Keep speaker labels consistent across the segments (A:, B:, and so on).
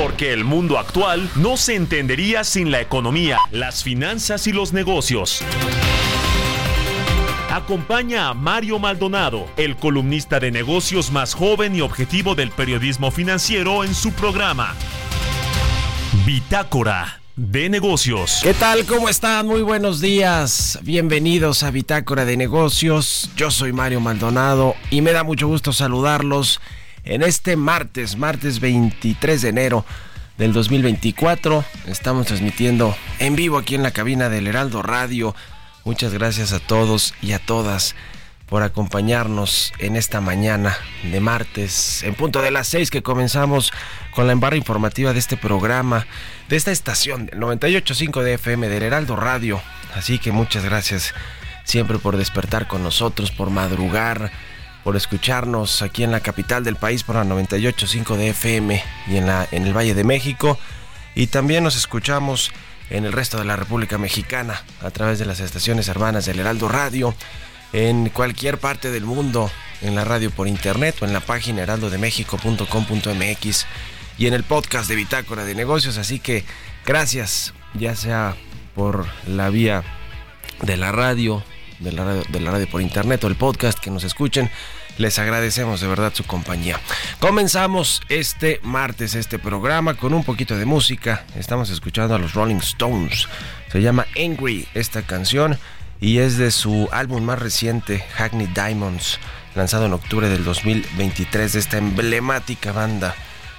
A: Porque el mundo actual no se entendería sin la economía, las finanzas y los negocios. Acompaña a Mario Maldonado, el columnista de negocios más joven y objetivo del periodismo financiero en su programa. Bitácora de negocios.
B: ¿Qué tal? ¿Cómo están? Muy buenos días. Bienvenidos a Bitácora de negocios. Yo soy Mario Maldonado y me da mucho gusto saludarlos en este martes, martes 23 de enero del 2024. Estamos transmitiendo en vivo aquí en la cabina del Heraldo Radio. Muchas gracias a todos y a todas por acompañarnos en esta mañana de martes, en punto de las 6 que comenzamos con la embarra informativa de este programa, de esta estación del 98.5 de FM del Heraldo Radio. Así que muchas gracias siempre por despertar con nosotros, por madrugar, por escucharnos aquí en la capital del país por la 98.5 de FM y en, la, en el Valle de México. Y también nos escuchamos en el resto de la República Mexicana a través de las estaciones hermanas del Heraldo Radio, en cualquier parte del mundo, en la radio por internet o en la página heraldodemexico.com.mx y en el podcast de Bitácora de Negocios. Así que gracias, ya sea por la vía de la radio, de la radio, de la radio por internet o el podcast que nos escuchen. Les agradecemos de verdad su compañía. Comenzamos este martes este programa con un poquito de música. Estamos escuchando a los Rolling Stones. Se llama Angry esta canción y es de su álbum más reciente, Hackney Diamonds, lanzado en octubre del 2023 de esta emblemática banda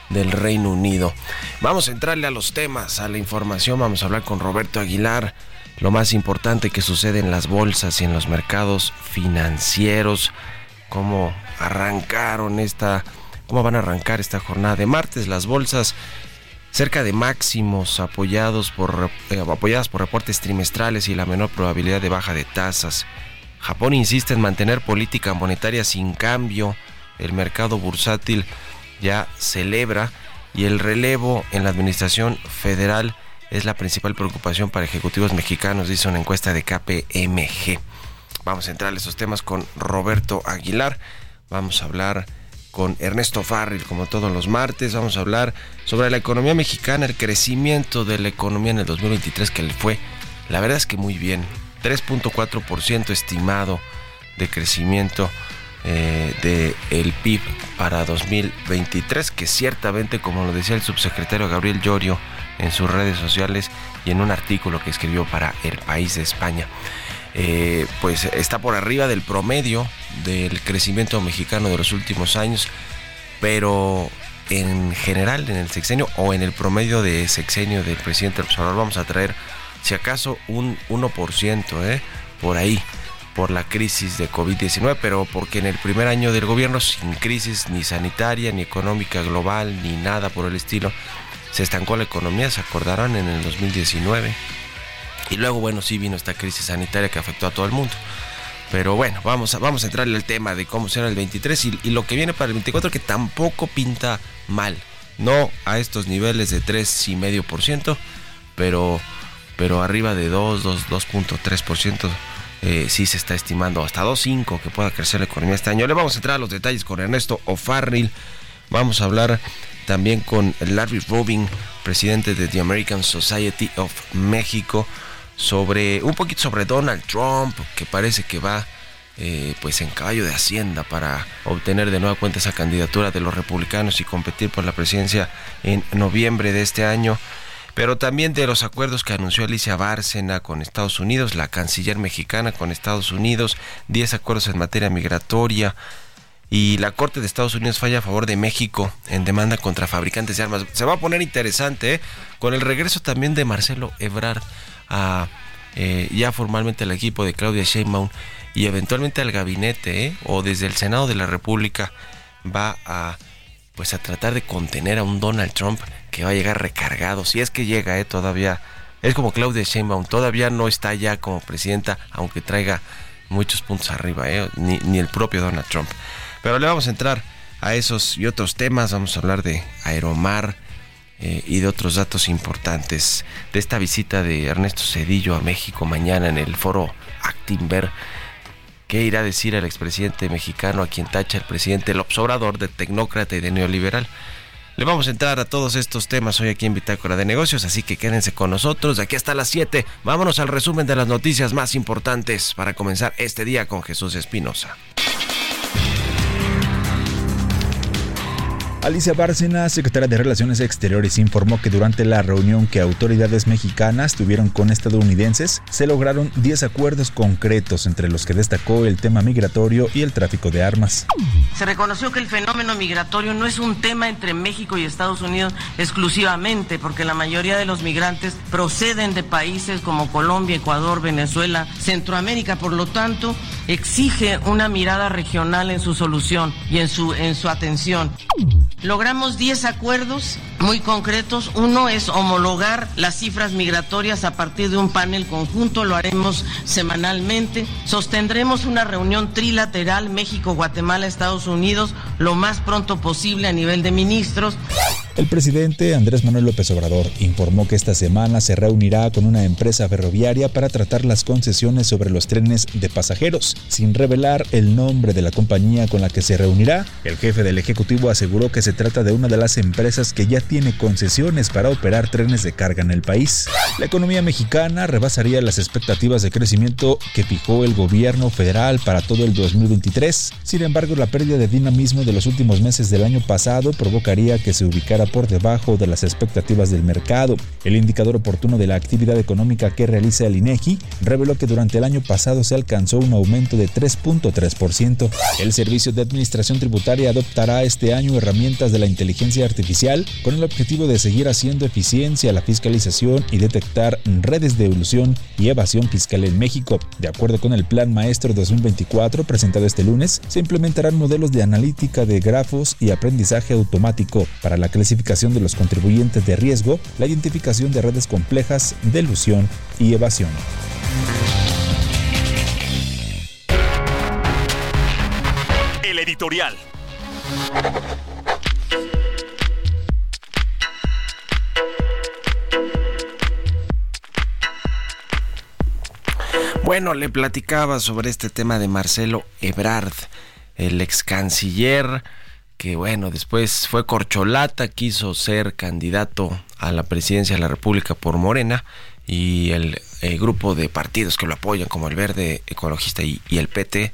B: del Reino Unido. Vamos a entrarle a los temas, a la información, vamos a hablar con Roberto Aguilar, lo más importante que sucede en las bolsas y en los mercados financieros, cómo arrancaron esta, cómo van a arrancar esta jornada de martes las bolsas cerca de máximos apoyados por, eh, apoyadas por reportes trimestrales y la menor probabilidad de baja de tasas. Japón insiste en mantener política monetaria sin cambio. El mercado bursátil ya celebra y el relevo en la administración federal es la principal preocupación para ejecutivos mexicanos, dice una encuesta de KPMG. Vamos a entrar a esos temas con Roberto Aguilar. Vamos a hablar con Ernesto Farril, como todos los martes. Vamos a hablar sobre la economía mexicana, el crecimiento de la economía en el 2023 que le fue, la verdad es que muy bien. 3.4% estimado de crecimiento eh, del el PIB para 2023, que ciertamente, como lo decía el subsecretario Gabriel Llorio en sus redes sociales y en un artículo que escribió para El País de España, eh, pues está por arriba del promedio del crecimiento mexicano de los últimos años, pero en general, en el sexenio o en el promedio de sexenio del presidente Observador, vamos a traer, si acaso, un 1%, ¿eh? por ahí por la crisis de COVID-19, pero porque en el primer año del gobierno, sin crisis ni sanitaria, ni económica global, ni nada por el estilo, se estancó la economía, se acordarán en el 2019. Y luego, bueno, sí vino esta crisis sanitaria que afectó a todo el mundo. Pero bueno, vamos a, vamos a entrarle al tema de cómo será el 23 y, lo que viene para el 24 que tampoco pinta mal. No a estos niveles de 3,5%, pero, pero arriba de 2, 2.3% eh, sí se está estimando hasta 2.5 que pueda crecer la economía este año. Le vamos a entrar a los detalles con Ernesto O'Farrill. Vamos a hablar también con Larry Rubin, presidente de The American Society of México, sobre un poquito sobre Donald Trump, que parece que va eh, pues en caballo de hacienda para obtener de nueva cuenta esa candidatura de los republicanos y competir por la presidencia en noviembre de este año. Pero también de los acuerdos que anunció Alicia Bárcena con Estados Unidos, la canciller mexicana con Estados Unidos, 10 acuerdos en materia migratoria, y la Corte de Estados Unidos falla a favor de México en demanda contra fabricantes de armas. Se va a poner interesante, ¿eh? con el regreso también de Marcelo Ebrard a, eh, ya formalmente al equipo de Claudia Sheinbaum y eventualmente al gabinete ¿eh? o desde el Senado de la República va a pues a tratar de contener a un Donald Trump que va a llegar recargado, si es que llega, ¿eh? todavía es como Claudia Sheinbaum, todavía no está ya como presidenta, aunque traiga muchos puntos arriba, ¿eh? ni, ni el propio Donald Trump. Pero le vamos a entrar a esos y otros temas, vamos a hablar de Aeromar, eh, y de otros datos importantes de esta visita de Ernesto Cedillo a México mañana en el foro Actinver. ¿Qué irá a decir el expresidente mexicano a quien tacha el presidente López Obrador de tecnócrata y de neoliberal? Le vamos a entrar a todos estos temas hoy aquí en Bitácora de Negocios, así que quédense con nosotros de aquí hasta las 7. Vámonos al resumen de las noticias más importantes para comenzar este día con Jesús Espinosa.
C: Alicia Bárcena, secretaria de Relaciones Exteriores, informó que durante la reunión que autoridades mexicanas tuvieron con estadounidenses, se lograron 10 acuerdos concretos, entre los que destacó el tema migratorio y el tráfico de armas.
D: Se reconoció que el fenómeno migratorio no es un tema entre México y Estados Unidos exclusivamente, porque la mayoría de los migrantes proceden de países como Colombia, Ecuador, Venezuela, Centroamérica. Por lo tanto, exige una mirada regional en su solución y en su, en su atención. Logramos 10 acuerdos muy concretos. Uno es homologar las cifras migratorias a partir de un panel conjunto, lo haremos semanalmente. Sostendremos una reunión trilateral México, Guatemala, Estados Unidos lo más pronto posible a nivel de ministros.
C: El presidente Andrés Manuel López Obrador informó que esta semana se reunirá con una empresa ferroviaria para tratar las concesiones sobre los trenes de pasajeros. Sin revelar el nombre de la compañía con la que se reunirá, el jefe del Ejecutivo aseguró que se trata de una de las empresas que ya tiene concesiones para operar trenes de carga en el país. La economía mexicana rebasaría las expectativas de crecimiento que fijó el gobierno federal para todo el 2023. Sin embargo, la pérdida de dinamismo de los últimos meses del año pasado provocaría que se ubicara por debajo de las expectativas del mercado. El indicador oportuno de la actividad económica que realiza el INEGI reveló que durante el año pasado se alcanzó un aumento de 3.3%. El Servicio de Administración Tributaria adoptará este año herramientas de la inteligencia artificial con el objetivo de seguir haciendo eficiencia la fiscalización y detectar redes de ilusión y evasión fiscal en México. De acuerdo con el Plan Maestro 2024 presentado este lunes, se implementarán modelos de analítica de grafos y aprendizaje automático para la clasificación de los contribuyentes de riesgo, la identificación de redes complejas de ilusión y evasión.
A: El editorial.
B: Bueno, le platicaba sobre este tema de Marcelo Ebrard, el ex canciller, que bueno, después fue corcholata, quiso ser candidato a la presidencia de la República por Morena y el, grupo de partidos que lo apoyan como el Verde Ecologista y, el PT.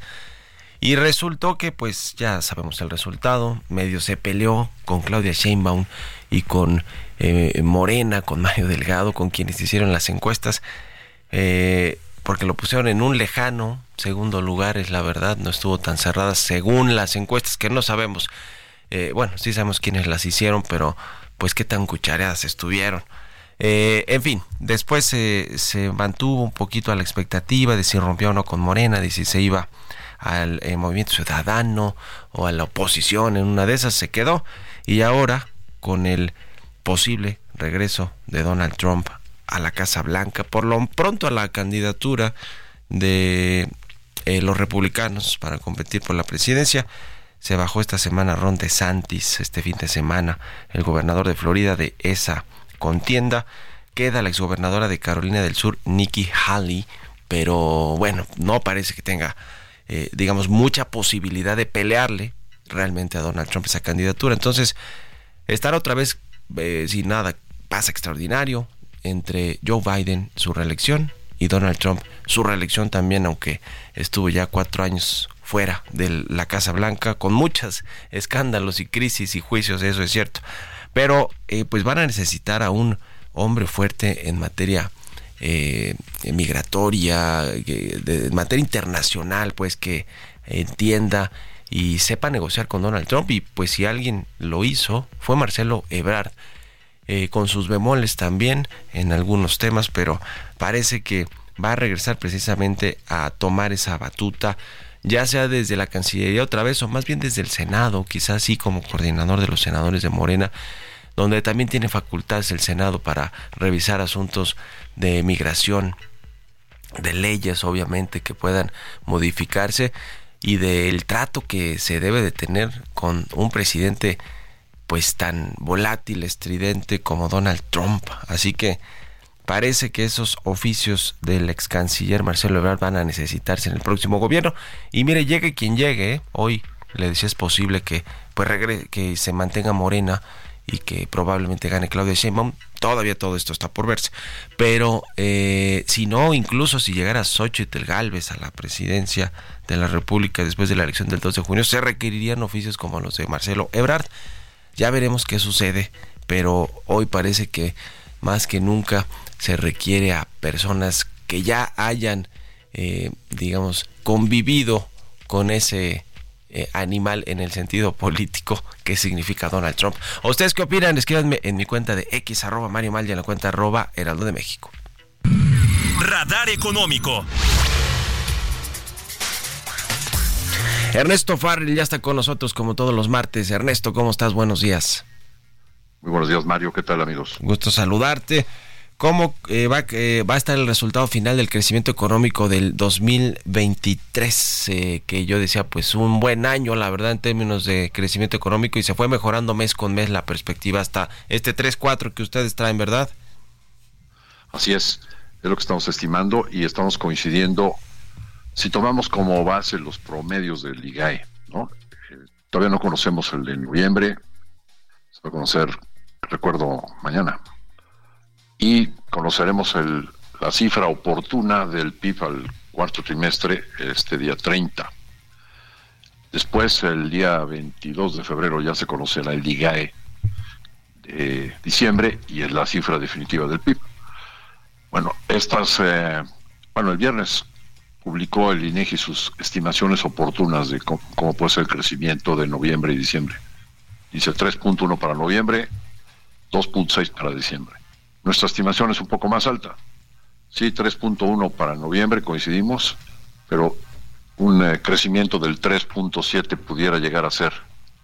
B: Y resultó que pues ya sabemos el resultado, medio se peleó con Claudia Sheinbaum y con eh, Morena, con Mario Delgado, con quienes hicieron las encuestas. Eh, porque lo pusieron en un lejano segundo lugar, es la verdad, no estuvo tan cerrada según las encuestas que no sabemos. Eh, bueno, sí sabemos quiénes las hicieron, pero pues qué tan cuchareadas estuvieron. Eh, en fin, después se mantuvo un poquito a la expectativa de si rompió o no con Morena, de si se iba al eh, movimiento ciudadano o a la oposición, en una de esas se quedó. Y ahora, con el posible regreso de Donald Trump a la Casa Blanca, por lo pronto a la candidatura de eh, los republicanos para competir por la presidencia. Se bajó esta semana Ron DeSantis, este fin de semana, el gobernador de Florida de esa contienda. Queda la exgobernadora de Carolina del Sur, Nikki Haley, pero bueno, no parece que tenga, eh, digamos, mucha posibilidad de pelearle realmente a Donald Trump esa candidatura. Entonces, estar otra vez eh, sin nada pasa extraordinario, entre Joe Biden, su reelección, y Donald Trump, su reelección también, aunque estuvo ya cuatro años fuera de la Casa Blanca, con muchos escándalos y crisis y juicios, eso es cierto. Pero eh, pues van a necesitar a un hombre fuerte en materia eh, migratoria, en materia internacional, pues que entienda y sepa negociar con Donald Trump. Y pues si alguien lo hizo, fue Marcelo Ebrard eh, con sus bemoles también en algunos temas, pero parece que va a regresar precisamente a tomar esa batuta, ya sea desde la Cancillería otra vez o más bien desde el Senado, quizás sí como coordinador de los senadores de Morena, donde también tiene facultades el Senado para revisar asuntos de migración, de leyes obviamente que puedan modificarse y del trato que se debe de tener con un presidente pues tan volátil, estridente como Donald Trump. Así que parece que esos oficios del ex canciller Marcelo Ebrard van a necesitarse en el próximo gobierno. Y mire, llegue quien llegue, hoy le decía es posible que pues que se mantenga Morena y que probablemente gane Claudia Sheinbaum. Todavía todo esto está por verse. Pero eh, si no, incluso si llegara Xochitl Galvez a la presidencia de la República después de la elección del 2 de junio, se requerirían oficios como los de Marcelo Ebrard. Ya veremos qué sucede, pero hoy parece que más que nunca se requiere a personas que ya hayan, eh, digamos, convivido con ese eh, animal en el sentido político que significa Donald Trump. ustedes qué opinan? Escríbanme en mi cuenta de X y en la cuenta arroba Heraldo de México.
A: Radar Económico.
B: Ernesto Farrell ya está con nosotros como todos los martes. Ernesto, ¿cómo estás? Buenos días.
E: Muy buenos días, Mario. ¿Qué tal, amigos?
B: Gusto saludarte. ¿Cómo eh, va, eh, va, a estar el resultado final del crecimiento económico del 2023? Eh, que yo decía, pues un buen año, la verdad, en términos de crecimiento económico y se fue mejorando mes con mes la perspectiva hasta este 3-4 que ustedes traen, ¿verdad?
E: Así es, es lo que estamos estimando y estamos coincidiendo si tomamos como base los promedios del IGAE, ¿no? Eh, todavía no conocemos el de noviembre, se va a conocer, recuerdo, mañana. Y conoceremos el, la cifra oportuna del PIB al cuarto trimestre este día 30. Después, el día 22 de febrero, ya se conocerá el IGAE de diciembre y es la cifra definitiva del PIB. Bueno, estas, eh, bueno, el viernes publicó el INEGI sus estimaciones oportunas de cómo, puede ser el crecimiento de noviembre y diciembre. Dice 3.1 para noviembre, 2.6 para diciembre. Nuestra estimación es un poco más alta. Sí, 3.1 para noviembre, coincidimos, pero un eh, crecimiento del 3.7 pudiera llegar a ser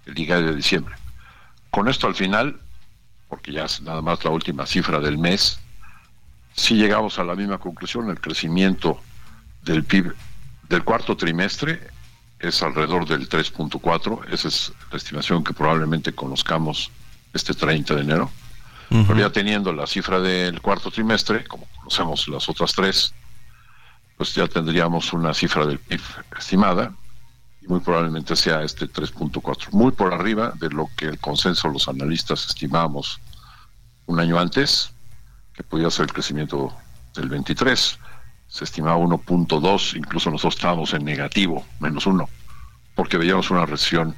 E: el día de diciembre. Con esto al final, porque ya es nada más la última cifra del mes, sí llegamos a la misma conclusión, el crecimiento del PIB del cuarto trimestre es alrededor del 3.4, esa es la estimación que probablemente conozcamos este 30 de enero. Pero ya teniendo la cifra del cuarto trimestre, como conocemos las otras tres, pues ya tendríamos una cifra del PIB estimada y muy probablemente sea este 3.4, muy por arriba de lo que el consenso de los analistas estimamos un año antes, que podía ser el crecimiento del 23 se estimaba 1.2, incluso nosotros estábamos en negativo, menos uno, porque veíamos una recesión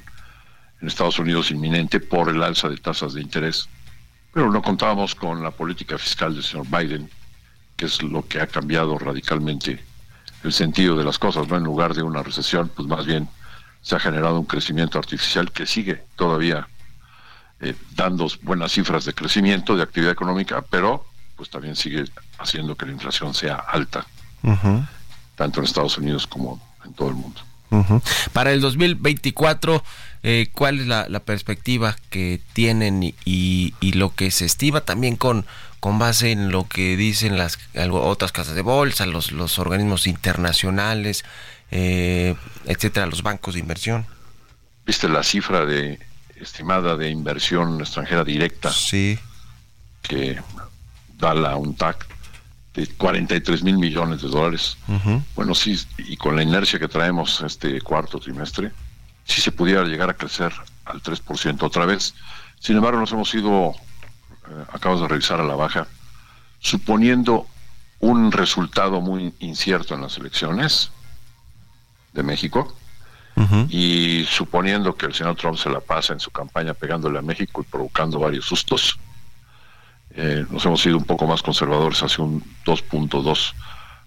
E: en Estados Unidos inminente por el alza de tasas de interés, pero no contábamos con la política fiscal del señor Biden, que es lo que ha cambiado radicalmente el sentido de las cosas, ¿no? En lugar de una recesión, pues más bien se ha generado un crecimiento artificial que sigue todavía eh, dando buenas cifras de crecimiento, de actividad económica, pero pues también sigue haciendo que la inflación sea alta tanto en Estados Unidos como en todo el mundo.
B: Para el 2024, eh, ¿cuál es la, perspectiva que tienen y, lo que se estima también con, con base en lo que dicen las otras casas de bolsa, los, los organismos internacionales, eh, etcétera, los bancos de inversión?
E: ¿Viste la cifra de estimada de inversión extranjera directa?
B: Sí.
E: Que da la UNTAC de 43 mil millones de dólares. Bueno, sí, y con la inercia que traemos este cuarto trimestre, sí se pudiera llegar a crecer al 3% otra vez. Sin embargo, nos hemos ido, eh, acabamos de revisar a la baja, suponiendo un resultado muy incierto en las elecciones de México y suponiendo que el señor Trump se la pasa en su campaña pegándole a México y provocando varios sustos, eh, nos hemos ido un poco más conservadores hacia un 2.2,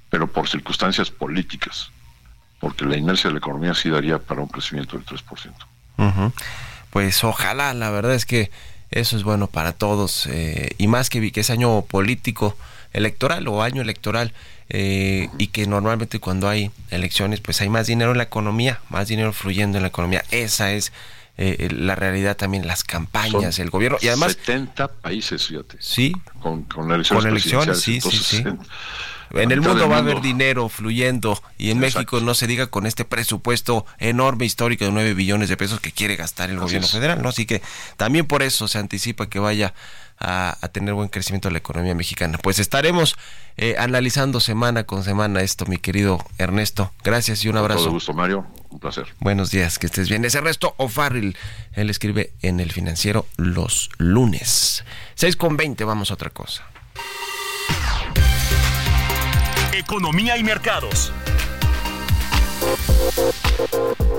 E: pero por circunstancias políticas, porque la inercia de la economía sí daría para un crecimiento del 3%.
B: Pues ojalá, la verdad es que eso es bueno para todos, eh, y más que, que es año político electoral o año electoral eh, y que normalmente cuando hay elecciones pues hay más dinero en la economía, más dinero fluyendo en la economía. Esa es eh, la realidad también, las campañas, el gobierno. Y además...
E: 70 países, fíjate.
B: Sí.
E: Con, con elecciones,
B: con elecciones sí, sí, sí. En el mundo va a haber dinero fluyendo y en México no se diga con este presupuesto enorme histórico de 9 billones de pesos que quiere gastar el gobierno federal, ¿no? Así que también por eso se anticipa que vaya a, tener buen crecimiento la economía mexicana. Pues estaremos eh, analizando semana con semana esto, mi querido Ernesto. Gracias y un abrazo.
E: Con todo gusto, Mario. Un placer.
B: Buenos días, que estés bien. Es Ernesto O'Farrill. Él escribe en El Financiero los lunes. 6 con 20, vamos a otra cosa.
A: Economía y mercados.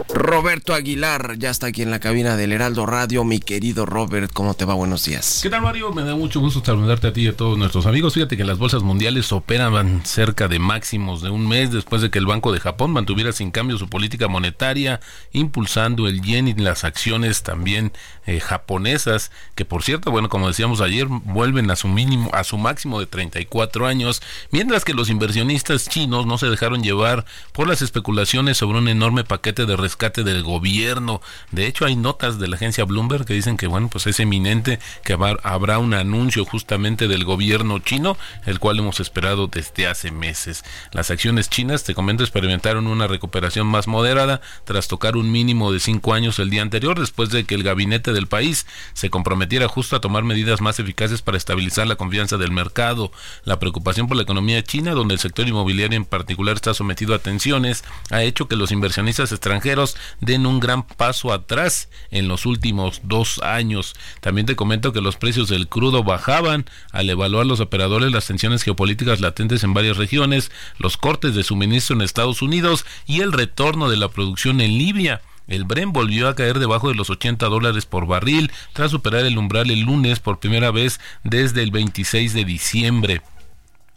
B: Roberto Aguilar ya está aquí en la cabina del Heraldo Radio. Mi querido Robert, ¿cómo te va? Buenos días.
F: ¿Qué tal, Mario? Me da mucho gusto saludarte a ti y a todos nuestros amigos. Fíjate que las bolsas mundiales operaban cerca de máximos de un mes después de que el Banco de Japón mantuviera sin cambio su política monetaria, impulsando el yen y las acciones también eh, japonesas, que por cierto, bueno, como decíamos ayer, vuelven a su mínimo, a su máximo de 34 años, mientras que los inversionistas chinos no se dejaron llevar por las especulaciones sobre un enorme paquete de rescate del gobierno. De hecho, hay notas de la agencia Bloomberg que dicen que, bueno, pues es eminente que habrá un anuncio justamente del gobierno chino, el cual hemos esperado desde hace meses. Las acciones chinas, te comento, experimentaron una recuperación más moderada tras tocar un mínimo de cinco años el día anterior, después de que el gabinete del país se comprometiera justo a tomar medidas más eficaces para estabilizar la confianza del mercado. La preocupación por la economía china, donde el sector inmobiliario en particular está sometido a tensiones, ha hecho que los inversionistas extranjeros den un gran paso atrás en los últimos dos años. También te comento que los precios del crudo bajaban al evaluar los operadores las tensiones geopolíticas latentes en varias regiones, los cortes de suministro en Estados Unidos y el retorno de la producción en Libia. El Bren volvió a caer debajo de los 80 dólares por barril tras superar el umbral el lunes por primera vez desde el 26 de diciembre.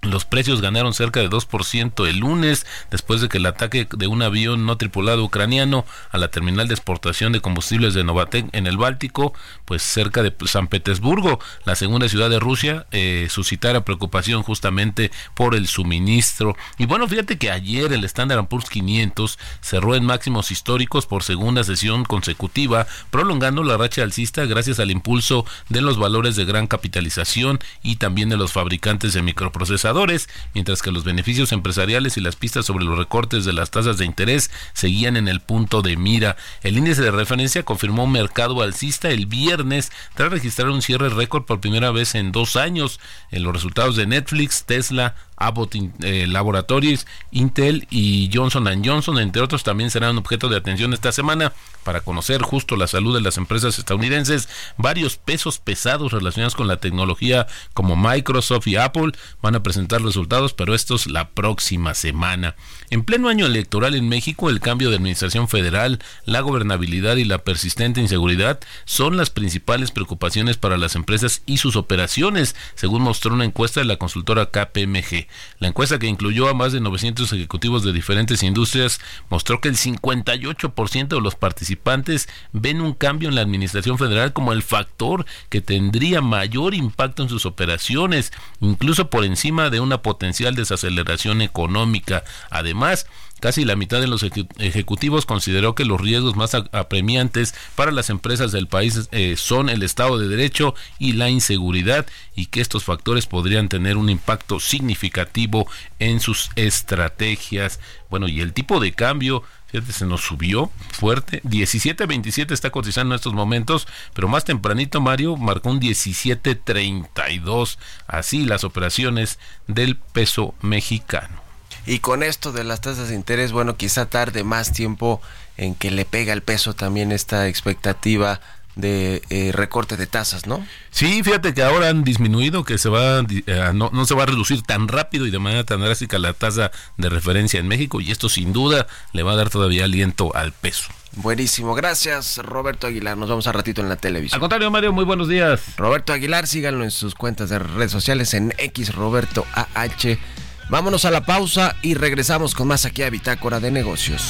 F: Los precios ganaron cerca de 2% el lunes después de que el ataque de un avión no tripulado ucraniano a la terminal de exportación de combustibles de Novatek en el Báltico, pues cerca de San Petersburgo, la segunda ciudad de Rusia, eh, suscitara preocupación justamente por el suministro. Y bueno, fíjate que ayer el Standard Poor's 500 cerró en máximos históricos por segunda sesión consecutiva, prolongando la racha alcista gracias al impulso de los valores de gran capitalización y también de los fabricantes de microprocesadores mientras que los beneficios empresariales y las pistas sobre los recortes de las tasas de interés seguían en el punto de mira. El índice de referencia confirmó un mercado alcista el viernes tras registrar un cierre récord por primera vez en dos años. En los resultados de Netflix, Tesla, Abbott eh, Laboratories, Intel y Johnson Johnson, entre otros, también serán objeto de atención esta semana para conocer justo la salud de las empresas estadounidenses. Varios pesos pesados relacionados con la tecnología como Microsoft y Apple van a presentar resultados, pero estos la próxima semana. En pleno año electoral en México, el cambio de administración federal, la gobernabilidad y la persistente inseguridad son las principales preocupaciones para las empresas y sus operaciones, según mostró una encuesta de la consultora KPMG. La encuesta que incluyó a más de 900 ejecutivos de diferentes industrias mostró que el 58% de los participantes ven un cambio en la administración federal como el factor que tendría mayor impacto en sus operaciones, incluso por encima de una potencial desaceleración económica. Además, Casi la mitad de los ejecutivos consideró que los riesgos más apremiantes para las empresas del país eh, son el Estado de Derecho y la inseguridad y que estos factores podrían tener un impacto significativo en sus estrategias. Bueno, y el tipo de cambio Fíjate, se nos subió fuerte. 17.27 está cotizando en estos momentos, pero más tempranito Mario marcó un 17.32. Así las operaciones del peso mexicano.
B: Y con esto de las tasas de interés, bueno, quizá tarde más tiempo en que le pega el peso también esta expectativa de eh, recorte de tasas, ¿no?
F: Sí, fíjate que ahora han disminuido, que se va eh, no, no, se va a reducir tan rápido y de manera tan drástica la tasa de referencia en México y esto sin duda le va a dar todavía aliento al peso.
B: Buenísimo, gracias Roberto Aguilar. Nos vemos a ratito en la televisión.
F: Al contrario, Mario, muy buenos días.
B: Roberto Aguilar, síganlo en sus cuentas de redes sociales en X Roberto AH Vámonos a la pausa y regresamos con más aquí a Bitácora de Negocios.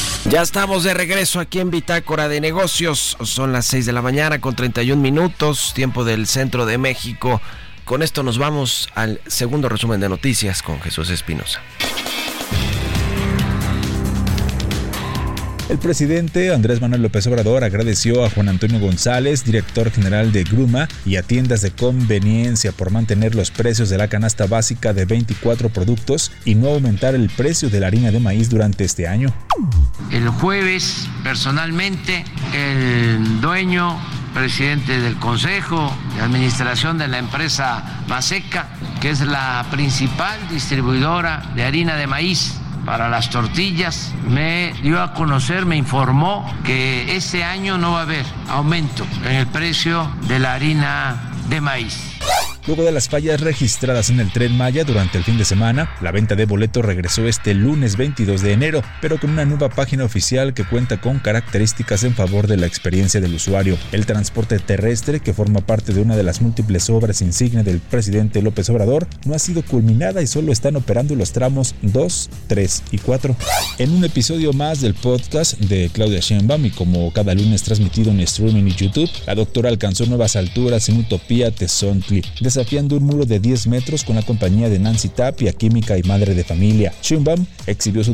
B: Ya estamos de regreso aquí en Bitácora de Negocios. Son las 6 de la mañana con 31 minutos, tiempo del centro de México. Con esto nos vamos al segundo resumen de noticias con Jesús Espinosa.
C: El presidente Andrés Manuel López Obrador agradeció a Juan Antonio González, director general de Gruma, y a tiendas de conveniencia por mantener los precios de la canasta básica de 24 productos y no aumentar el precio de la harina de maíz durante este año.
G: El jueves, personalmente, el dueño presidente del Consejo de Administración de la empresa Maseca, que es la principal distribuidora de harina de maíz para las tortillas, me dio a conocer, me informó que este año no va a haber aumento en el precio de la harina de maíz.
C: Luego de las fallas registradas en el tren Maya durante el fin de semana, la venta de boletos regresó este lunes 22 de enero, pero con una nueva página oficial que cuenta con características en favor de la experiencia del usuario. El transporte terrestre, que forma parte de una de las múltiples obras insignia del presidente López Obrador, no ha sido culminada y solo están operando los tramos 2, 3 y 4. En un episodio más del podcast de Claudia Sheinbaum y como cada lunes transmitido en streaming y YouTube, la doctora alcanzó nuevas alturas en Utopía Tezontli desafiando un muro de 10 metros con la compañía de Nancy Tapia, química y madre de familia. Sheinbaum exhibió su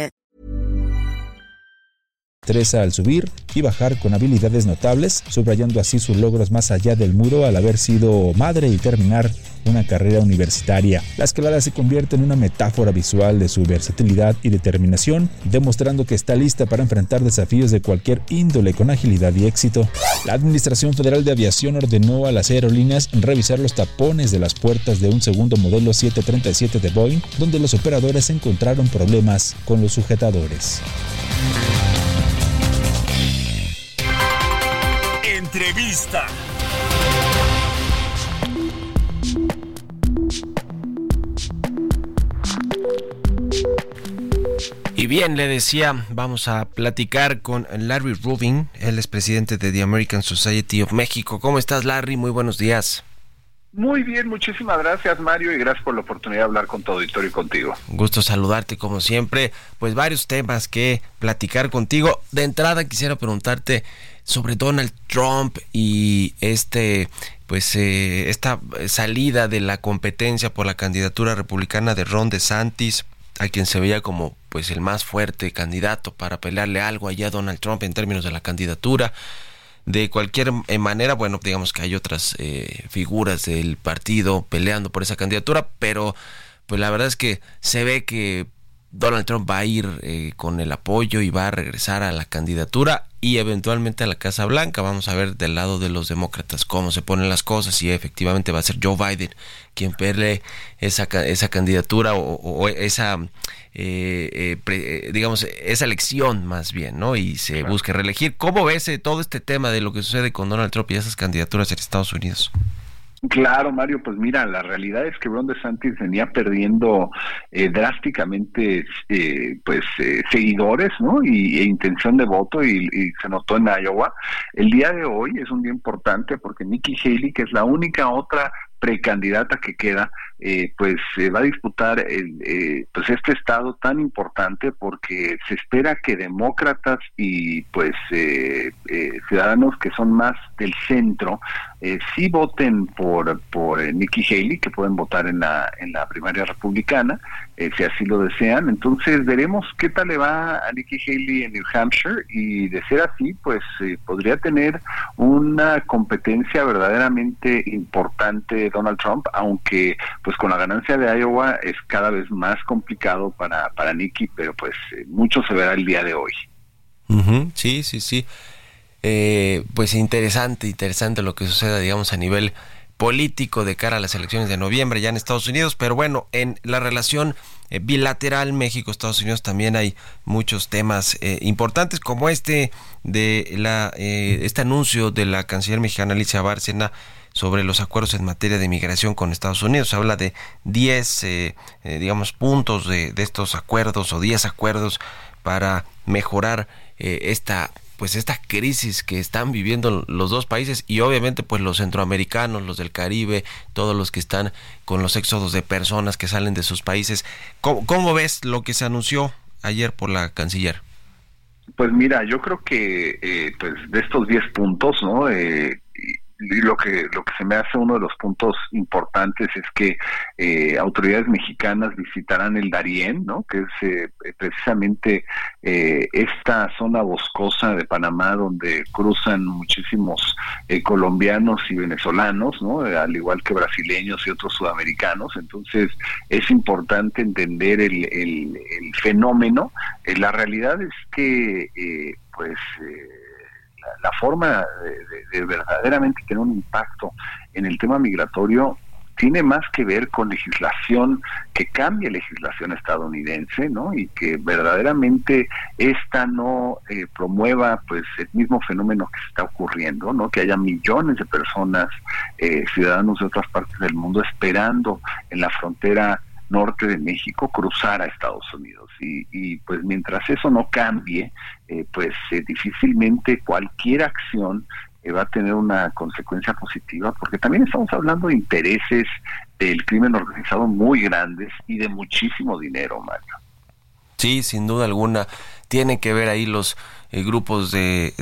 C: Teresa al subir y bajar con habilidades notables, subrayando así sus logros más allá del muro al haber sido madre y terminar una carrera universitaria. La escalada se convierte en una metáfora visual de su versatilidad y determinación, demostrando que está lista para enfrentar desafíos de cualquier índole con agilidad y éxito. La Administración Federal de Aviación ordenó a las aerolíneas revisar los tapones de las puertas de un segundo modelo 737 de Boeing, donde los operadores encontraron problemas con los sujetadores.
A: Entrevista.
B: Y bien, le decía, vamos a platicar con Larry Rubin, él es presidente de The American Society of Mexico. ¿Cómo estás, Larry? Muy buenos días.
H: Muy bien, muchísimas gracias Mario y gracias por la oportunidad de hablar con tu auditorio y contigo.
B: Un gusto saludarte como siempre. Pues varios temas que platicar contigo. De entrada quisiera preguntarte sobre Donald Trump y este pues eh, esta salida de la competencia por la candidatura republicana de Ron DeSantis a quien se veía como pues el más fuerte candidato para pelearle algo allá a Donald Trump en términos de la candidatura. De cualquier eh, manera, bueno, digamos que hay otras eh, figuras del partido peleando por esa candidatura, pero pues la verdad es que se ve que Donald Trump va a ir eh, con el apoyo y va a regresar a la candidatura y eventualmente a la Casa Blanca. Vamos a ver del lado de los demócratas cómo se ponen las cosas y efectivamente va a ser Joe Biden quien pelee esa, esa candidatura o, esa, eh, eh, digamos, esa elección más bien, ¿no? Y se busque reelegir. ¿Cómo ves todo este tema de lo que sucede con Donald Trump y esas candidaturas en Estados Unidos?
H: Claro, Mario, pues mira, la realidad es que Ron DeSantis venía perdiendo eh, drásticamente eh, pues eh, seguidores, ¿no? Y, e intención de voto y, y, se notó en Iowa. El día de hoy es un día importante porque Nikki Haley, que es la única otra precandidata que queda, eh, pues se va a disputar eh, pues este estado tan importante porque se espera que demócratas y pues eh, ciudadanos que son más del centro sí voten por por Nikki Haley que pueden votar en la en la primaria republicana si así lo desean. Entonces veremos qué tal le va a Nikki Haley en New Hampshire y de ser así pues podría tener una competencia verdaderamente importante Donald Trump aunque pues pues con la ganancia de Iowa es cada vez más complicado para, para Nicky, pero pues eh, mucho se verá el día de hoy.
B: Sí, sí, sí. Eh, pues interesante, interesante lo que suceda, digamos, a nivel político de cara a las elecciones de noviembre ya en Estados Unidos, pero bueno, en la relación eh, bilateral México-Estados Unidos también hay muchos temas eh, importantes como este de la este anuncio de la canciller mexicana Alicia Bárcena sobre los acuerdos en materia de migración con Estados Unidos. Habla de 10, digamos, puntos de, de, estos acuerdos o 10 acuerdos para mejorar esta pues esta crisis que están viviendo los dos países y obviamente pues los centroamericanos, los del Caribe, todos los que están con los éxodos de personas que salen de sus países. ¿Cómo, ves lo que se anunció ayer por la canciller?
H: Pues mira, yo creo que eh, pues de estos 10 puntos, ¿no? Eh, lo que lo que se me hace uno de los puntos importantes es que eh, autoridades mexicanas visitarán el Darién, ¿no? que es eh, precisamente eh, esta zona boscosa de Panamá donde cruzan muchísimos colombianos y venezolanos, ¿no? al igual que brasileños y otros sudamericanos. Entonces es importante entender el, el, el fenómeno. la realidad es que pues la, forma de, verdaderamente tener un impacto en el tema migratorio tiene más que ver con legislación que cambie legislación estadounidense, ¿no? Y que verdaderamente esta no eh, promueva, pues, el mismo fenómeno que está ocurriendo, ¿no? Que haya millones de personas, eh, ciudadanos de otras partes del mundo, esperando en la frontera norte de México cruzar a Estados Unidos. Y, pues mientras eso no cambie, eh, pues eh, difícilmente cualquier acción eh, va a tener una consecuencia positiva, porque también estamos hablando de intereses del crimen organizado muy grandes y de muchísimo dinero, Mario.
B: Sí, sin duda alguna. Tienen que ver ahí los grupos de,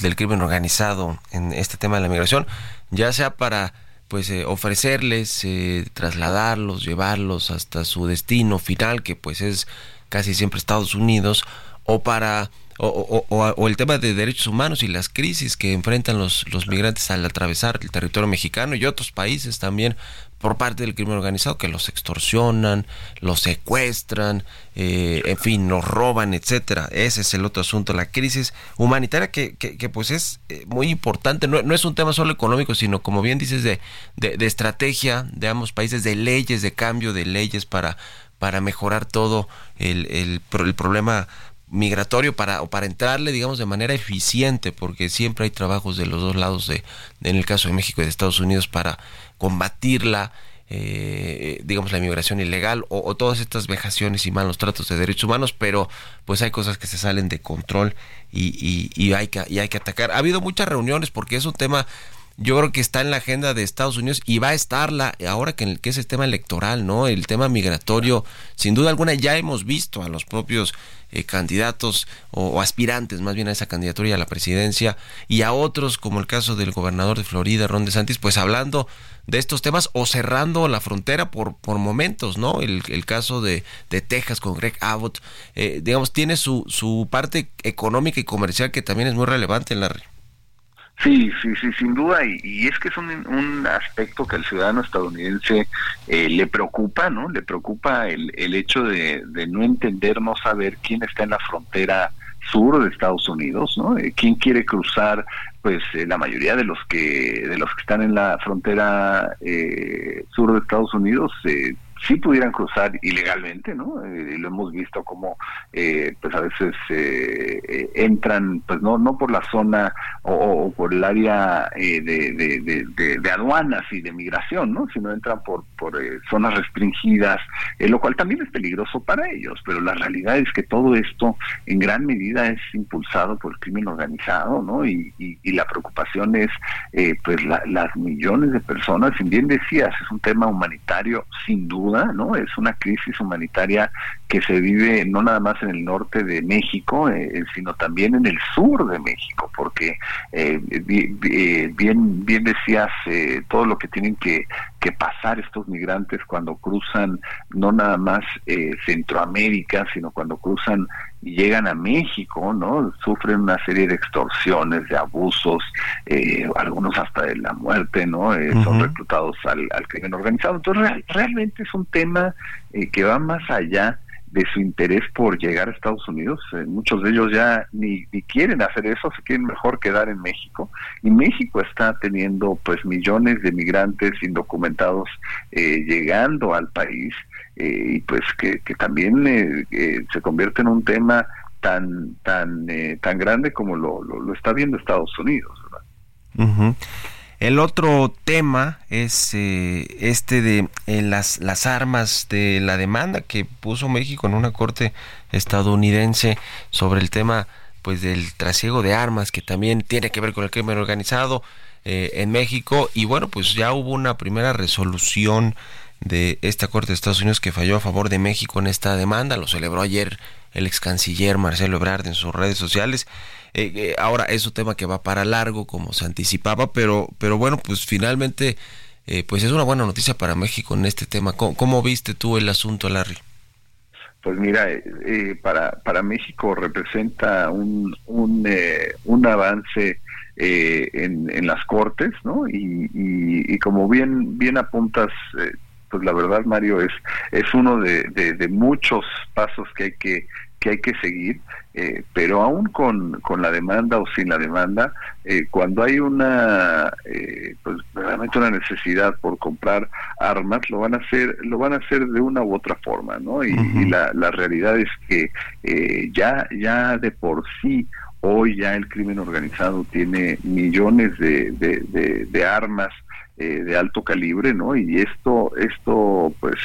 B: del crimen organizado en este tema de la migración, ya sea para pues eh, ofrecerles, eh, trasladarlos, llevarlos hasta su destino final, que pues es casi siempre Estados Unidos, o para o, o, el tema de derechos humanos y las crisis que enfrentan los, los migrantes al atravesar el territorio mexicano y otros países también por parte del crimen organizado que los extorsionan, los secuestran, eh, en fin, nos roban, etcétera. Ese es el otro asunto, la crisis humanitaria que, que, pues es eh, muy importante. No, no, es un tema solo económico, sino como bien dices de, de, estrategia de ambos países, de leyes, de cambio de leyes para para mejorar todo el, el, el problema migratorio para o para entrarle digamos de manera eficiente porque siempre hay trabajos de los dos lados de en el caso de México y de Estados Unidos para combatirla, eh, digamos, la inmigración ilegal o, todas estas vejaciones y malos tratos de derechos humanos, pero pues hay cosas que se salen de control y, y, hay, que, y hay que atacar. Ha habido muchas reuniones porque es un tema yo creo que está en la agenda de Estados Unidos y va a estarla ahora que, que es el tema electoral, ¿no? El tema migratorio, sin duda alguna ya hemos visto a los propios eh, candidatos o, aspirantes más bien a esa candidatura y a la presidencia y a otros como el caso del gobernador de Florida, Ron DeSantis, pues hablando de estos temas o cerrando la frontera por, por momentos, ¿no? El, el caso de, de, Texas con Greg Abbott, eh, digamos, tiene su, su parte económica y comercial que también es muy relevante en la
H: Sí, sí, sí, sin duda, y, es que es un, un, aspecto que al ciudadano estadounidense eh, le preocupa, ¿no? Le preocupa el, el hecho de, de, no entender, no saber quién está en la frontera sur de Estados Unidos, ¿no? Eh, ¿Quién quiere cruzar? Pues eh, la mayoría de los que de los que están en la frontera sur de Estados Unidos sí pudieran cruzar ilegalmente, ¿no? Eh, lo hemos visto como, eh, pues a veces eh, entran, pues no no por la zona o, por el área de, de, aduanas y de migración, ¿no? Sino entran por por zonas restringidas, lo cual también es peligroso para ellos. Pero la realidad es que todo esto, en gran medida, es impulsado por el crimen organizado, ¿no? Y, y, la preocupación es, pues las millones de personas. Si bien decías, es un tema humanitario, sin duda ¿no? Es una crisis humanitaria que se vive no nada más en el norte de México, eh, sino también en el sur de México, porque eh, bien, bien decías eh, todo lo que tienen que, que, pasar estos migrantes cuando cruzan no nada más Centroamérica, sino cuando cruzan y llegan a México, ¿no? Sufren una serie de extorsiones, de abusos, eh, algunos hasta de la muerte, ¿no? Eh, son reclutados al, crimen organizado. Entonces, realmente es un tema eh, que va más allá de su interés por llegar a Estados Unidos. Eh, muchos de ellos ya ni, ni, quieren hacer eso, se quieren mejor quedar en México. Y México está teniendo pues millones de migrantes indocumentados eh, llegando al país eh, y pues que, también se convierte en un tema tan tan tan grande como lo, lo, está viendo Estados Unidos.
B: El otro tema es eh, este de las, las armas de la demanda que puso México en una corte estadounidense sobre el tema pues del trasiego de armas que también tiene que ver con el crimen organizado eh, en México. Y bueno pues ya hubo una primera resolución de esta corte de Estados Unidos que falló a favor de México en esta demanda. Lo celebró ayer el ex canciller Marcelo Ebrard en sus redes sociales eh, eh, ahora es un tema que va para largo, como se anticipaba, pero, pero bueno, pues finalmente, eh, pues es una buena noticia para México en este tema. ¿Cómo, viste tú el asunto, Larry?
H: Pues mira, para, para México representa un, un, un avance en, en las cortes, ¿no? Y, y, como bien, bien apuntas, pues la verdad, Mario, es, es uno de, de muchos pasos que hay que que hay que seguir, eh, pero aún con, con, la demanda o sin la demanda, eh, cuando hay una, eh, pues realmente una necesidad por comprar armas, lo van a hacer, lo van a hacer de una u otra forma, ¿no? Y, la, la, realidad es que ya, ya de por sí hoy ya el crimen organizado tiene millones de, de, de, armas de alto calibre, ¿no? Y esto, esto, pues,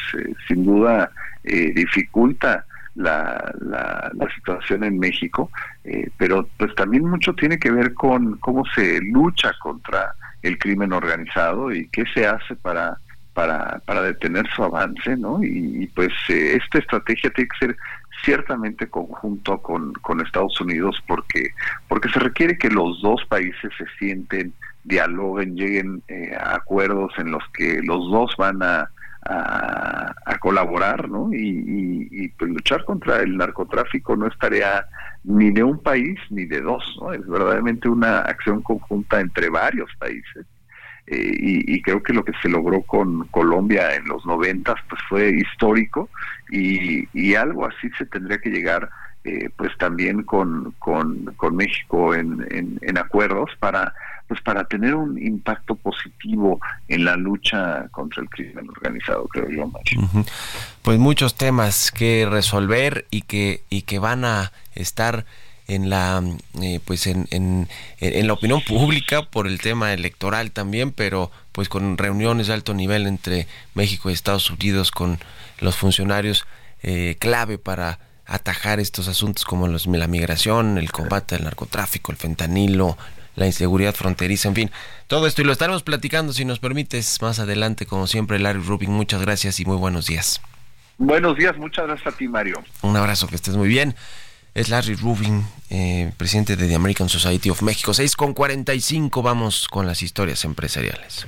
H: sin duda dificulta la, la, situación en México, eh, pero pues también mucho tiene que ver con cómo se lucha contra el crimen organizado y qué se hace para para, para detener su avance, ¿no? Y, pues eh, esta estrategia tiene que ser ciertamente conjunto con, con Estados Unidos porque porque se requiere que los dos países se sienten, dialoguen, lleguen eh, a acuerdos en los que los dos van a a, colaborar, ¿no? Y, pues luchar contra el narcotráfico no es tarea ni de un país ni de dos. Es verdaderamente una acción conjunta entre varios países. Eh, y, creo que lo que se logró con Colombia en los noventas pues fue histórico y, algo así se tendría que llegar eh, pues también con, con, México en, en acuerdos para pues para tener un impacto positivo en la lucha contra el crimen organizado, creo yo, Macho.
B: Pues muchos temas que resolver y que y que van a estar en la eh, pues en, en, en, la opinión pública por el tema electoral también pero pues con reuniones de alto nivel entre México y Estados Unidos con los funcionarios eh, clave para atajar estos asuntos como los, la migración, el combate al narcotráfico, el fentanilo, la inseguridad fronteriza, en fin, todo esto y lo estaremos platicando si nos permites más adelante, como siempre, Larry Rubin, muchas gracias y muy buenos días.
H: Buenos días, muchas gracias a ti, Mario.
B: Un abrazo, que estés muy bien. Es Larry Rubin, eh, presidente de The American Society of Mexico. 6 con 45, vamos con las historias empresariales.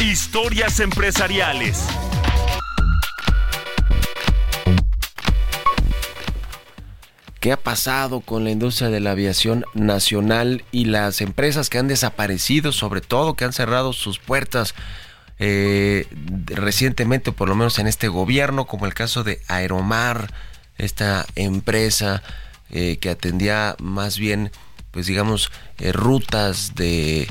A: Historias empresariales.
B: Qué ha pasado con la industria de la aviación nacional y las empresas que han desaparecido, sobre todo que han cerrado sus puertas eh, recientemente, por lo menos en este gobierno, como el caso de Aeromar, esta empresa eh, que atendía más bien, pues digamos, eh, rutas de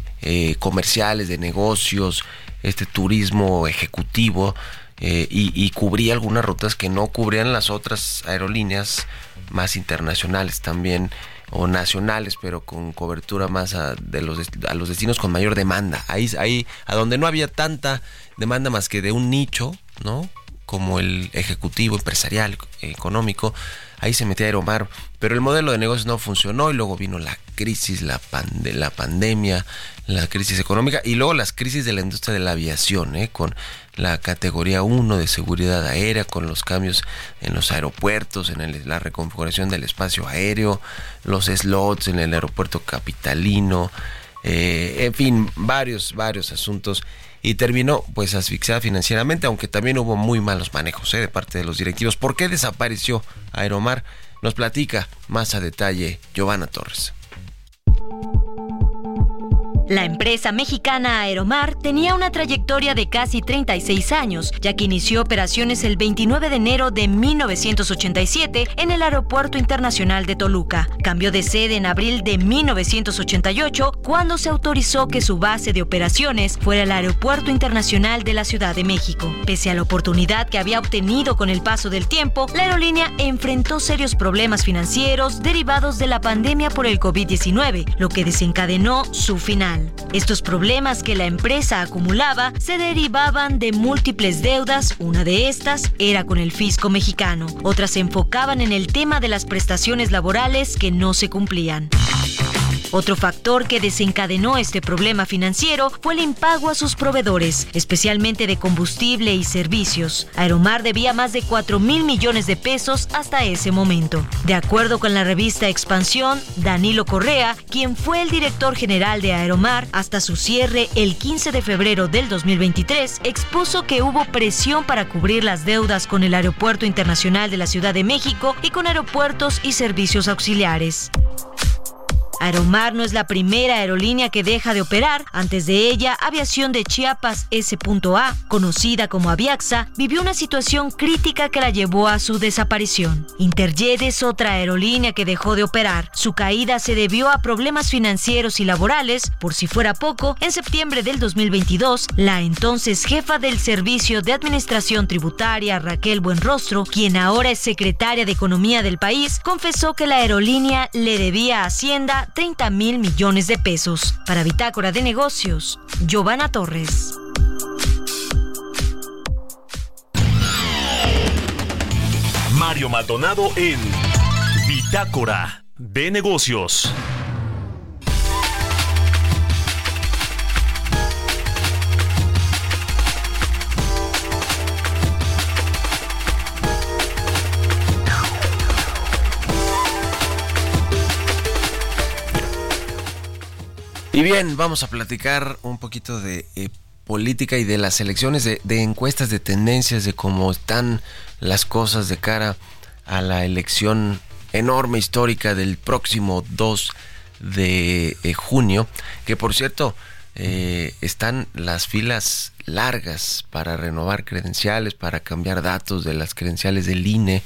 B: comerciales, de negocios, este turismo ejecutivo. Y, y cubría algunas rutas que no cubrían las otras aerolíneas más internacionales también o nacionales, pero con cobertura más a, de los, a los destinos con mayor demanda. Ahí, ahí, a donde no había tanta demanda más que de un nicho, ¿no? Como el ejecutivo, empresarial, económico, ahí se metía Aeromar, pero el modelo de negocios no funcionó y luego vino la crisis, la, la pandemia, la crisis económica y luego las crisis de la industria de la aviación, ¿eh? con la categoría 1 de seguridad aérea, con los cambios en los aeropuertos, en la reconfiguración del espacio aéreo, los slots en el aeropuerto capitalino, eh, en fin, varios, varios asuntos. Y terminó pues asfixiada financieramente, aunque también hubo muy malos manejos ¿eh? de parte de los directivos. ¿Por qué desapareció Aeromar? Nos platica más a detalle Giovanna Torres.
I: La empresa mexicana Aeromar tenía una trayectoria de casi 36 años, ya que inició operaciones el 29 de enero de 1987 en el Aeropuerto Internacional de Toluca. Cambió de sede en abril de 1988 cuando se autorizó que su base de operaciones fuera el Aeropuerto Internacional de la Ciudad de México. Pese a la oportunidad que había obtenido con el paso del tiempo, la aerolínea enfrentó serios problemas financieros derivados de la pandemia por el COVID-19, lo que desencadenó su final. Estos problemas que la empresa acumulaba se derivaban de múltiples deudas, una de estas era con el fisco mexicano, otras se enfocaban en el tema de las prestaciones laborales que no se cumplían. Otro factor que desencadenó este problema financiero fue el impago a sus proveedores, especialmente de combustible y servicios. Aeromar debía más de 4 mil millones de pesos hasta ese momento. De acuerdo con la revista Expansión, Danilo Correa, quien fue el director general de Aeromar hasta su cierre el 15 de febrero del 2023, expuso que hubo presión para cubrir las deudas con el Aeropuerto Internacional de la Ciudad de México y con aeropuertos y servicios auxiliares. Aeromar no es la primera aerolínea que deja de operar. Antes de ella, Aviación de Chiapas S.A, conocida como Aviaxa, vivió una situación crítica que la llevó a su desaparición. Interjet es otra aerolínea que dejó de operar. Su caída se debió a problemas financieros y laborales. Por si fuera poco, en septiembre del 2022, la entonces jefa del Servicio de Administración Tributaria, Raquel Buenrostro, quien ahora es secretaria de Economía del país, confesó que la aerolínea le debía a Hacienda 30 mil millones de pesos. Para Bitácora de Negocios, Giovanna Torres.
A: Mario Maldonado en Bitácora de Negocios.
B: Y bien, vamos a platicar un poquito de eh, política y de las elecciones, de, encuestas, de tendencias, de cómo están las cosas de cara a la elección enorme histórica del próximo 2 de eh, junio, que por cierto eh, están las filas largas para renovar credenciales, para cambiar datos de las credenciales del INE,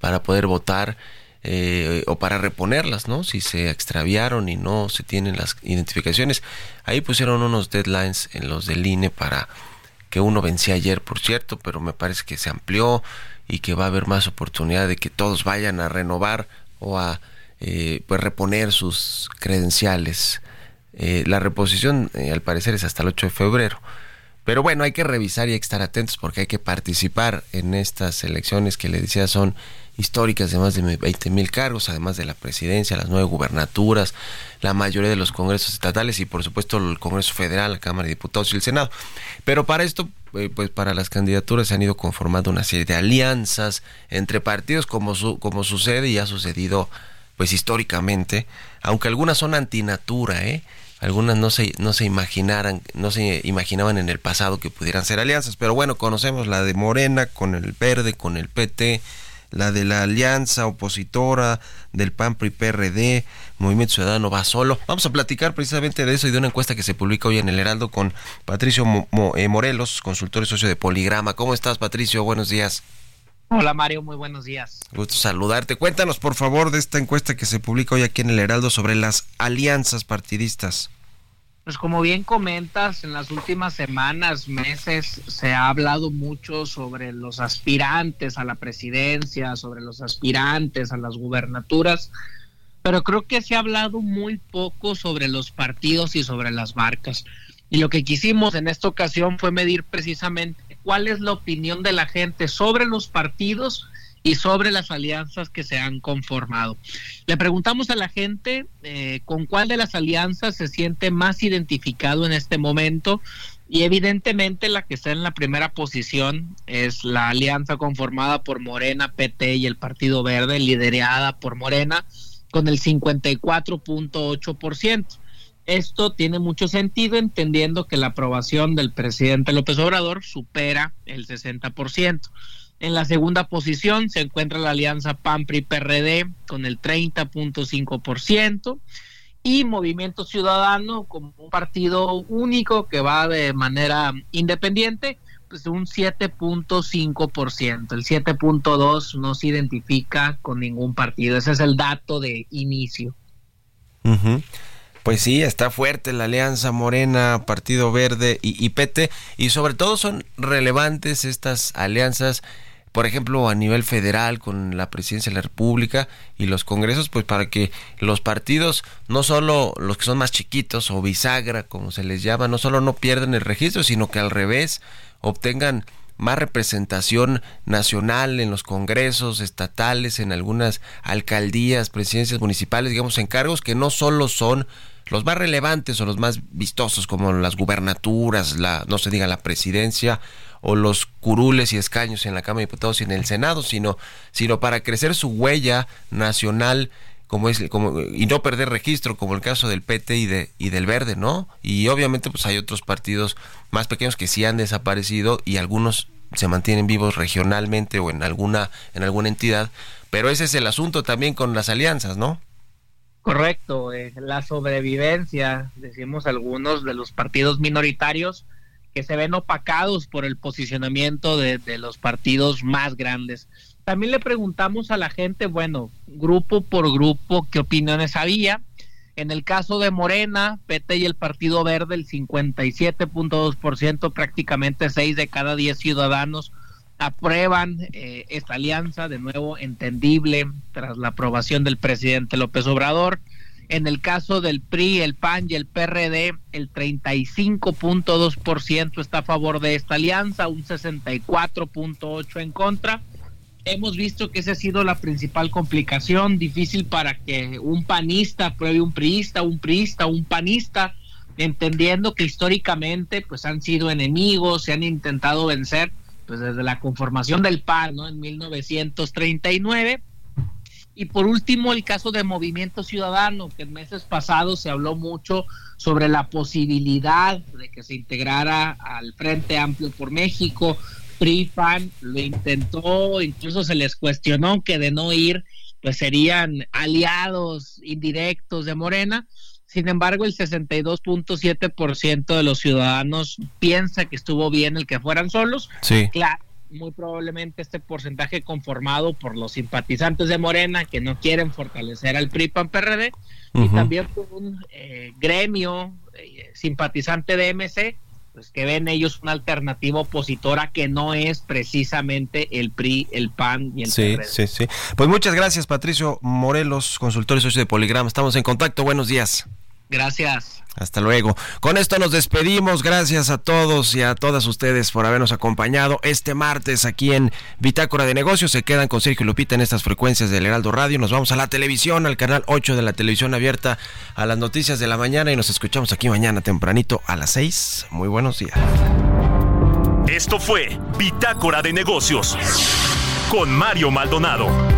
B: para poder votar eh, o para reponerlas, ¿no? Si se extraviaron y no se tienen las identificaciones. Ahí pusieron unos deadlines en los del INE para que uno vencía ayer, por cierto, pero me parece que se amplió y que va a haber más oportunidad de que todos vayan a renovar o a eh, pues reponer sus credenciales. Eh, la reposición al parecer es hasta el 8 de febrero. Pero bueno, hay que revisar y hay que estar atentos porque hay que participar en estas elecciones que le decía son históricas de más de 20 mil cargos, además de la presidencia, las nueve gubernaturas, la mayoría de los congresos estatales y por supuesto el Congreso Federal, la Cámara de Diputados y el Senado. Pero para esto, eh, pues para las candidaturas se han ido conformando una serie de alianzas entre partidos como, como sucede y ha sucedido pues históricamente, aunque algunas son antinatura, ¿eh? algunas no se, no se imaginaran, no se imaginaban en el pasado que pudieran ser alianzas, pero bueno, conocemos la de Morena con el Verde, con el PT, la de la alianza opositora del PAN PRI PRD, Movimiento Ciudadano va solo. Vamos a platicar precisamente de eso y de una encuesta que se publica hoy en el Heraldo con Patricio eh, Morelos, consultor y socio de Poligrama. ¿Cómo estás, Patricio? Buenos días.
J: Hola Mario, muy buenos días.
B: Gusto saludarte. Cuéntanos por favor de esta encuesta que se publica hoy aquí en el Heraldo sobre las alianzas partidistas.
J: Pues como bien comentas, en las últimas semanas, meses, se ha hablado mucho sobre los aspirantes a la presidencia, sobre los aspirantes a las gubernaturas, pero creo que se ha hablado muy poco sobre los partidos y sobre las marcas. Y lo que quisimos en esta ocasión fue medir precisamente cuál es la opinión de la gente sobre los partidos y sobre las alianzas que se han conformado. Le preguntamos a la gente eh, con cuál de las alianzas se siente más identificado en este momento y evidentemente la que está en la primera posición es la alianza conformada por Morena, PT y el Partido Verde, liderada por Morena, con el 54.8%. Esto tiene mucho sentido entendiendo que la aprobación del presidente López Obrador supera el 60%. En la segunda posición se encuentra la alianza PAN-PRI-PRD con el 30.5% y Movimiento Ciudadano como un partido único que va de manera independiente, pues un 7.5%. El 7.2 no se identifica con ningún partido. Ese es el dato de inicio.
B: Pues sí, está fuerte la alianza Morena, Partido Verde y, y PT, y sobre todo son relevantes estas alianzas por ejemplo, a nivel federal con la presidencia de la República y los congresos, pues para que los partidos, no solo los que son más chiquitos o bisagra, como se les llama, no solo no pierdan el registro, sino que al revés obtengan más representación nacional en los congresos estatales, en algunas alcaldías, presidencias municipales, digamos, en cargos que no solo son los más relevantes o los más vistosos como las gubernaturas, la no se diga la presidencia o los curules y escaños en la Cámara de Diputados y en el Senado, sino sino para crecer su huella nacional como es como y no perder registro como el caso del PT y de y del Verde, ¿no? Y obviamente pues hay otros partidos más pequeños que sí han desaparecido y algunos se mantienen vivos regionalmente o en alguna en alguna entidad, pero ese es el asunto también con las alianzas, ¿no?
J: Correcto, eh, la sobrevivencia, decimos algunos, de los partidos minoritarios que se ven opacados por el posicionamiento de, los partidos más grandes. También le preguntamos a la gente, bueno, grupo por grupo, qué opiniones había. En el caso de Morena, PT y el Partido Verde, el 57.2%, prácticamente 6 de cada 10 ciudadanos aprueban eh, esta alianza, de nuevo entendible tras la aprobación del presidente López Obrador. En el caso del PRI, el PAN y el PRD, el 35.2% está a favor de esta alianza, un 64.8% en contra. Hemos visto que esa ha sido la principal complicación, difícil para que un panista apruebe un priista, un priista, un panista, entendiendo que históricamente pues han sido enemigos, se han intentado vencer pues desde la conformación del PAN, ¿no? En 1939. Y por último, el caso de Movimiento Ciudadano, que en meses pasados se habló mucho sobre la posibilidad de que se integrara al Frente Amplio por México. PRI, PAN lo intentó, incluso se les cuestionó que de no ir, pues serían aliados indirectos de Morena. Sin embargo, el 62.7% de los ciudadanos piensa que estuvo bien el que fueran solos.
B: Sí.
J: Claro, muy probablemente este porcentaje conformado por los simpatizantes de Morena que no quieren fortalecer al PRI PAN PRD y también por un eh, gremio eh, simpatizante de MC pues que ven ellos una alternativa opositora que no es precisamente el PRI, el PAN y el
B: sí,
J: PRD.
B: Sí, sí, Pues muchas gracias Patricio Morelos, consultor y socio de Poligrama. Estamos en contacto. Buenos días.
J: Gracias.
B: Hasta luego. Con esto nos despedimos. Gracias a todos y a todas ustedes por habernos acompañado este martes aquí en Bitácora de Negocios. Se quedan con Sergio Lupita en estas frecuencias del Heraldo Radio. Nos vamos a la televisión, al canal 8 de la televisión abierta a las noticias de la mañana y nos escuchamos aquí mañana tempranito a las 6. Muy buenos días.
A: Esto fue Bitácora de Negocios con Mario Maldonado.